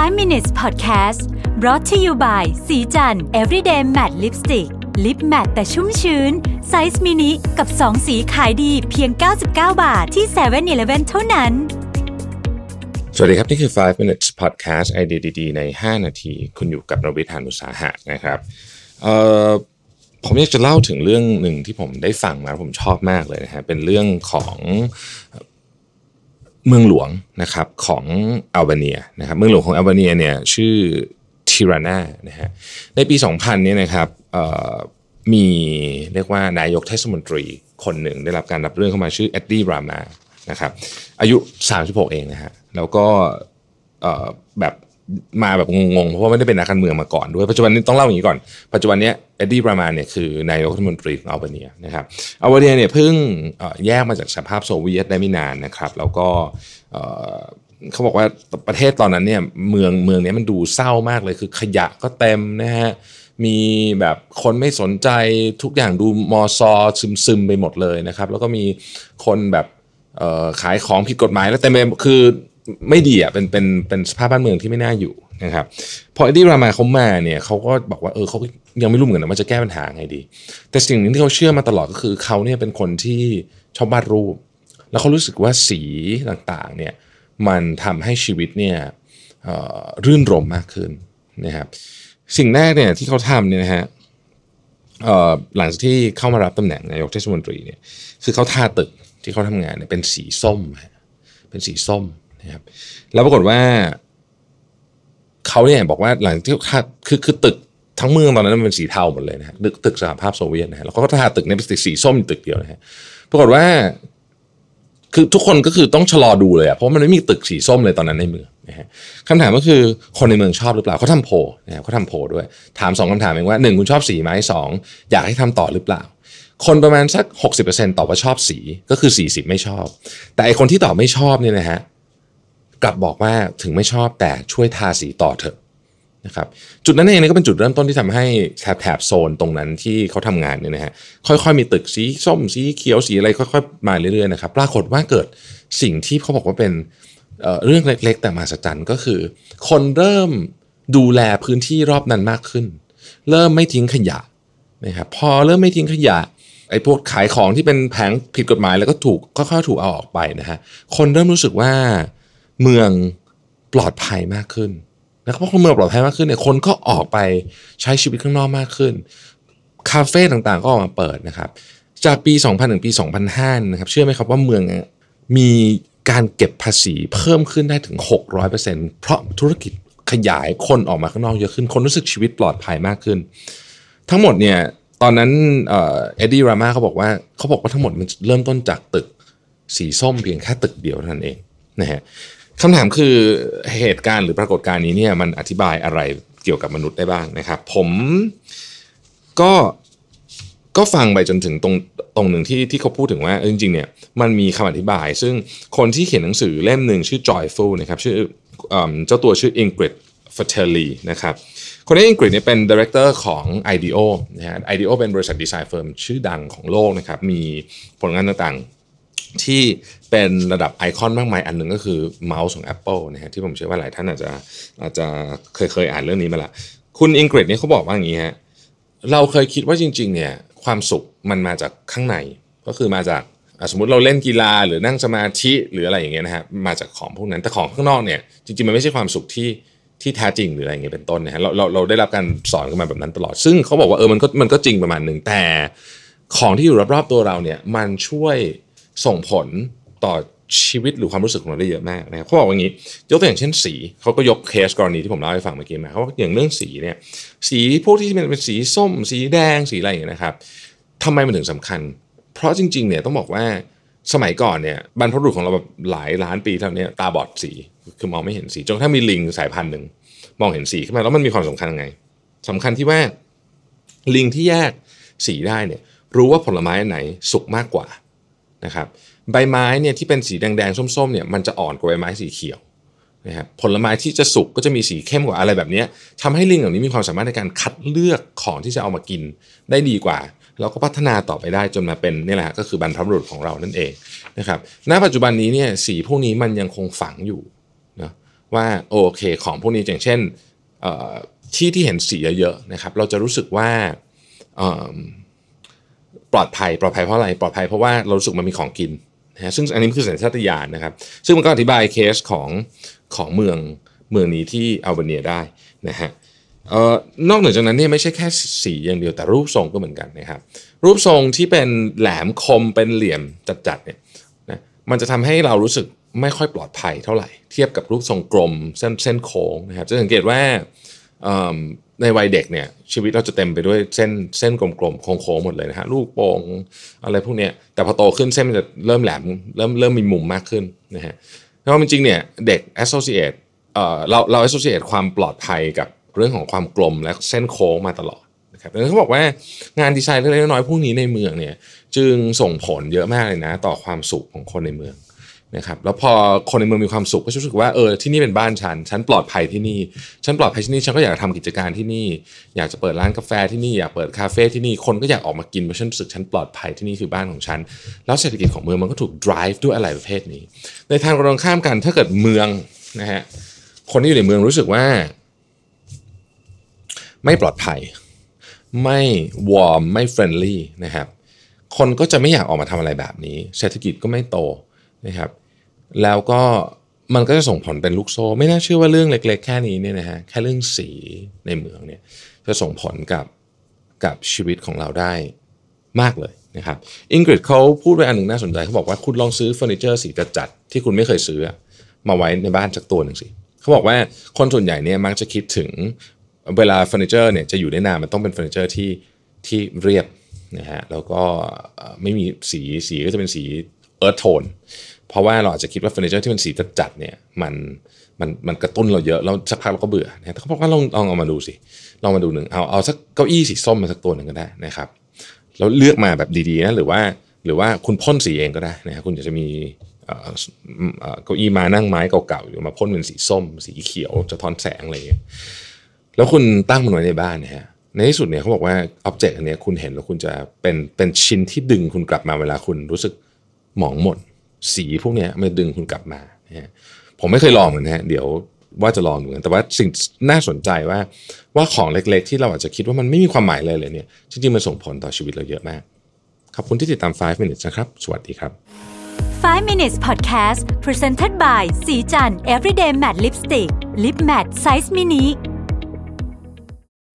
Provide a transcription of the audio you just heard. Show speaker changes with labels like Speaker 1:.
Speaker 1: 5 minutes podcast brought to you by ศรีจันทร์ everyday matte lipstick lip matte แต่ชุ่มชื้น size mini กับ 2 สีขายดีเพียง 99 บาทที่7-Eleven เท่านั้น
Speaker 2: สวัสดีครับ นี่คือ 5 minutes podcast ไอเดียดีๆใน 5 นาที คุณอยู่กับรวิศ หาญอุตสาหะนะครับผมอยากจะเล่าถึงเรื่องหนึ่งที่ผมได้ฟังมาผมชอบมากเลยนะฮะเป็นเรื่องของ เมืองหลวงนะครับของอัลเบเนียนะครับเมืองหลวงของอัลเบเนียเนี่ยชื่อทิรานานะฮะในปี 2000เนี่ยนะครับมีเรียกว่านายกเทศมนตรีคนหนึ่งได้รับการรับเรื่องเข้ามาชื่อเอ็ดดี้รามานะครับอายุ 36 เองนะฮะแล้วก็แบบ มาแบบงงๆ เพราะว่าไม่ได้เป็นนักการเมืองมาก่อนด้วยปัจจุบันนี้ต้องเล่าอย่างนี้ก่อน ปัจจุบันนี้เอ็ดดี้ประมาณเนี่ยคือนายกรัฐมนตรีของอัลเบเนียนะครับอัลเบเนียเนี่ยเพิ่งแยกมาจากสหภาพโซเวียตได้ไม่นานนะครับแล้วก็เขาบอกว่าประเทศตอนนั้นเนี่ยเมืองเมืองนี้มันดูเศร้ามากเลยคือขยะก็เต็มนะฮะมีแบบคนไม่สนใจทุกอย่างดูมอซอซึมๆไปหมดเลยนะครับแล้วก็มีคนแบบขายของผิดกฎหมายแล้วเต็มไปคือ ไม่ดีอะเป็นเป็นเป็นสภาพบ้านเมืองที่ไม่น่าอยู่นะครับพอเอ็ดดี้รามาเขามาเนี่ยเขาก็บอกว่าเออเขายังไม่รู้เหมือนกันว่าจะแก้ปัญหาไงดี แต่สิ่งหนึ่งที่เขาเชื่อมาตลอดก็คือเขาเนี่ยเป็นคนที่ชอบวาดรูป แล้วเขารู้สึกว่าสีต่างๆเนี่ยมันทำให้ชีวิตเนี่ยรื่นรมมากขึ้นนะครับสิ่งแรกเนี่ยที่เขาทำเนี่ยนะฮะหลังจากที่เข้ามารับตำแหน่งนายกเทศมนตรีเนี่ยคือเขาทาตึกที่เขาทำงานเนี่ยเป็นสีส้ม เป็นสีส้ม นะครับแล้วปรากฏว่าเขาเนี่ยบอกว่าหลังที่คือคือตึกทั้งเมืองตอนนั้นมันเป็นสีเทาหมดเลยนะฮะตึกตึกสหภาพโซเวียตนะฮะแล้วก็ทาตึกนี้เป็นสีส้มตึกเดียวนะฮะปรากฏว่า คือทุกคนก็คือต้องชะลอดูเลยอะเพราะมันไม่มีตึกสีส้มเลยตอนนั้นในเมืองนะฮะคำถามก็คือคนในเมืองชอบหรือเปล่าเขาทำโพนะเขาทำโพด้วย ถามสองคำถามเองว่าหนึ่งคุณชอบสีไหมสองอยากให้ทำต่อหรือเปล่า คนประมาณสัก 60%ตอบว่าชอบสีก็คือ 40 ไม่ชอบ แต่ไอคนที่ตอบไม่ชอบเนี่ยนะฮะ กลับบอกว่าถึงไม่ชอบแต่ช่วยทาสีต่อเถอะนะครับจุดนั้นเองก็เป็นจุดเริ่มต้นที่ทำให้แถบแถบโซนตรงนั้นที่เขาทำงานเนี่ยนะฮะค่อยๆ มีตึกสีส้มสีเขียวสีอะไรค่อยๆมาเรื่อยๆนะครับปรากฏว่าเกิดสิ่งที่เขาบอกว่าเป็นเรื่องเล็กๆ แต่มาสัจจันก็คือ คนเริ่มดูแลพื้นที่รอบนั้นมากขึ้น เริ่มไม่ทิ้งขยะนะครับพอเริ่มไม่ทิ้งขยะไอ้พวกขายของที่เป็นแผงผิดกฎหมายแล้วก็ถูกค่อยๆถูกเอาออกไปนะฮะคนเริ่มรู้สึกว่า เมืองปลอดภัยมากขึ้นนะครับเพราะเมืองปลอดภัยมากขึ้นเนี่ยคนก็ออกไปใช้ชีวิตข้างนอกมากขึ้น คาเฟ่ต่างๆก็ออกมาเปิดนะครับ จากปี 2000ถึงปี 2005 นะครับ เชื่อไหมครับว่าเมืองมีการเก็บภาษีเพิ่มขึ้นได้ถึง 600%เพราะธุรกิจขยายคนออกมาข้างนอกเยอะขึ้น คนรู้สึกชีวิตปลอดภัยมากขึ้น ทั้งหมดเนี่ยตอนนั้นเอ็ดดี้รามาเขาบอกว่าเขาบอกว่าทั้งหมดมันเริ่มต้นจากตึกสีส้มเพียงแค่ตึกเดียวเท่านั้นเองนะฮะ คำถามคือเหตุการณ์หรือปรากฏการณ์นี้เนี่ยมันอธิบายอะไรเกี่ยวกับมนุษย์ได้บ้างนะครับ ผมก็ก็ฟังไปจนถึงตรงตรงหนึ่งที่ที่เขาพูดถึงว่าจริงๆเนี่ยมันมีคำอธิบาย ซึ่งคนที่เขียนหนังสือเล่มหนึ่งชื่อ Joyful นะครับชื่อเจ้าตัวชื่อ Ingrid f a t e l l y นะครับคนนี้ Ingrid เนี่ยเป็น director ของ IDEO นะฮะ IDEO เป็นบริษัท design firm ชื่อดังของโลกนะครับ มีผลงานต่างๆ ที่เป็นระดับไอคอนมากมายอันหนึ่งก็คือเมาส์ของ Apple นะฮะที่ผมเชื่อว่าหลายท่านอาจจะอาจจะเคยเคยอ่านเรื่องนี้มาละคุณ Ingrid เนี่ยเขาบอกว่าอย่างนี้ฮะเราเคยคิดว่าจริง ๆ เนี่ยความสุขมันมาจากข้างในก็คือมาจากสมมติเราเล่นกีฬาหรือนั่งสมาธิหรืออะไรอย่างเงี้ยนะฮะมาจากของพวกนั้นแต่ของข้างนอกเนี่ยจริงๆมันไม่ใช่ความสุขที่ที่แท้จริงหรืออะไรอย่างเงี้ยเป็นต้นนะฮะเราเราเราได้รับการสอนกันมาแบบนั้นตลอด ซึ่งเขาบอกว่าเออมันก็มันก็จริงประมาณหนึ่งแต่ของที่อยู่รอบๆตัวเราเนี่ยมันช่วย ส่งผลต่อชีวิตหรือความรู้สึกของเราได้เยอะมากนะครับเขาบอกว่าอย่างนี้ยกตัวอย่างเช่นสีเขาก็ยกเคสกรณีที่ผมเล่าให้ฟังเมื่อกี้มาเขาบอกอย่างเรื่องสีเนี่ยสีพวกที่เป็นสีส้ม สีแดงสีอะไรอย่างเงี้ยนะครับทำไมมันถึงสำคัญ เพราะจริงๆเนี่ยต้องบอกว่าสมัยก่อนเนี่ยบรรพบุรุษของเราแบบหลายล้านปีเท่านี้ตาบอดสีคือมองไม่เห็นสีจนถ้ามีลิงสายพันธุ์หนึ่งมองเห็นสีขึ้นมาแล้วมันมีความสำคัญยังไงสำคัญที่ว่าลิงที่แยกสีได้เนี่ยรู้ว่าผลไม้ไหนสุกมากกว่า นะครับใบไม้เนี่ยที่เป็นสีแดงๆส้มๆเนี่ยมันจะอ่อนกว่าใบไม้สีเขียวนะครับผลไม้ที่จะสุกก็จะมีสีเข้มกว่าอะไรแบบนี้ทำให้ลิงเหล่านี้มีความสามารถในการคัดเลือกของที่จะเอามากินได้ดีกว่า แล้วก็พัฒนาต่อไปได้จนมาเป็นนี่แหละก็คือบรรพบุรุษของเรานั่นเองนะครับณปัจจุบันนี้เนี่ยสีพวกนี้มันยังคงฝังอยู่นะว่าโอเคของพวกนี้อย่างเช่นที่ที่เห็นสีเยอะๆนะครับเราจะรู้สึกว่า ปลอดภัยปลอดภัยเพราะอะไรปลอดภัยเพราะว่าเรารู้สึกมันมีของกินนะซึ่งอันนี้คือสัญชาตญาณนะครับ ซึ่งมันก็อธิบายเคสของของเมืองเมืองนี้ที่อัลเบเนียได้นะฮะเอ่อนอกเหนือจากนั้นเนี่ยไม่ใช่แค่สีอย่างเดียวแต่รูปทรงก็เหมือนกันนะครับ รูปทรงที่เป็นแหลมคมเป็นเหลี่ยมจัดๆเนี่ยนะมันจะทำให้เรารู้สึกไม่ค่อยปลอดภัยเท่าไหร่ เทียบกับรูปทรงกลมเส้นเส้นโค้งนะครับจะสังเกตว่า ในวัยเด็กเนี่ยชีวิตเราจะเต็มไปด้วยเส้นเส้นกลมๆโค้งๆหมดเลยนะฮะลูกโป่งอะไรพวกเนี้ยแต่พอโตขึ้นเส้นมันจะเริ่มแหลมเริ่มเริ่มมีมุมมากขึ้นนะฮะแล้วจริงๆเนี่ยเด็ก associate เอ่อเราเรา associate ความปลอดภัยกับเรื่องของความกลมและเส้นโค้งมาตลอดนะครับดังนั้นเขาบอกว่างานดีไซน์เล็กๆน้อยๆพวกนี้ในเมืองเนี่ยจึงส่งผลเยอะมากเลยนะ ต่อความสุขของคนในเมือง นะครับแล้วพอคนในเมืองมีความสุขก็รู้สึกว่าเออที่นี่เป็นบ้านฉัน ฉันปลอดภัยที่นี่ ฉันปลอดภัยที่นี่ฉันก็อยากทำกิจการที่นี่ อยากจะเปิดร้านกาแฟที่นี่อยากเปิดคาเฟ่ที่นี่คนก็อยากออกมากินเพราะฉันรู้สึกฉันปลอดภัยที่นี่คือบ้านของฉัน แล้วเศรษฐกิจของเมืองมันก็ถูก drive ด้วยอะไรประเภทนี้ ในทางตรงข้ามกันถ้าเกิดเมืองนะฮะคนที่อยู่ในเมืองรู้สึกว่า ไม่ปลอดภัย ไม่ warm ไม่ friendly นะครับคนก็จะไม่อยากออกมาทำอะไรแบบนี้ เศรษฐกิจก็ไม่โต นะครับแล้วก็มันก็จะส่งผลเป็นลูกโซ่ ไม่น่าเชื่อว่าเรื่องเล็ก ๆ แค่นี้เนี่ยนะฮะแค่เรื่องสีในเมืองเนี่ยจะส่งผลกับกับชีวิตของเราได้มากเลยนะครับ Ingrid เขาพูดไว้อันหนึ่งน่าสนใจเขาบอกว่าคุณลองซื้อเฟอร์นิเจอร์สีจัดๆที่คุณไม่เคยซื้อมาไว้ในบ้านสักตัวหนึ่งสิเขาบอกว่าคนส่วนใหญ่เนี่ยมักจะคิดถึงเวลาเฟอร์นิเจอร์เนี่ยจะอยู่ได้นานมันต้องเป็นเฟอร์นิเจอร์ที่ที่เรียบนะฮะแล้วก็ไม่มีสีสีก็จะเป็นสี earth tone เพราะว่าเราอาจจะคิดว่าเฟอร์นิเจอร์ที่มันสีจัดๆเนี่ยมันมันมันกระตุ้นเราเยอะแล้วสักพักเราก็เบื่อนะแต่เขาบอกว่าลองลองเอามาดูสิลองมาดูหนึ่งเอาเอาสักเก้าอี้สีส้มมาสักตัวหนึ่งก็ได้นะครับแล้วเลือกมาแบบดีๆนะหรือว่าหรือว่าคุณพ่นสีเองก็ได้นะครับคุณจะมีเก้าอี้มานั่งไม้เก่าๆอยู่มาพ่นเป็นสีส้ม สีเขียวจะทอนแสงอะไรอย่างเงี้ยแล้วคุณตั้งมันไว้ในบ้านนะฮะในที่สุดเนี่ยเขาบอกว่าอ็อบเจกต์อันนี้คุณเห็นแล้วคุณจะเป็นเป็นชิ้นที่ดึงคุณกลับมาเวลาคุณรู้สึก หมองหมดสีพวกนี้มันดึงคุณกลับมาผมไม่เคยลองเหมือนกันเดี๋ยวว่าจะลองเหมือนแต่ว่าสิ่งน่าสนใจว่าว่าของเล็กๆ ที่เราอาจจะคิดว่ามันไม่มีความหมายเลยเลยเนี่ยจริงๆมันส่งผลต่อชีวิตเราเยอะมาก ขอบคุณที่ติดตาม 5 minutes นะครับ สวัสดีครับ
Speaker 1: 5 minutes podcast presented by สีจัน everyday matte lipstick lip matte size mini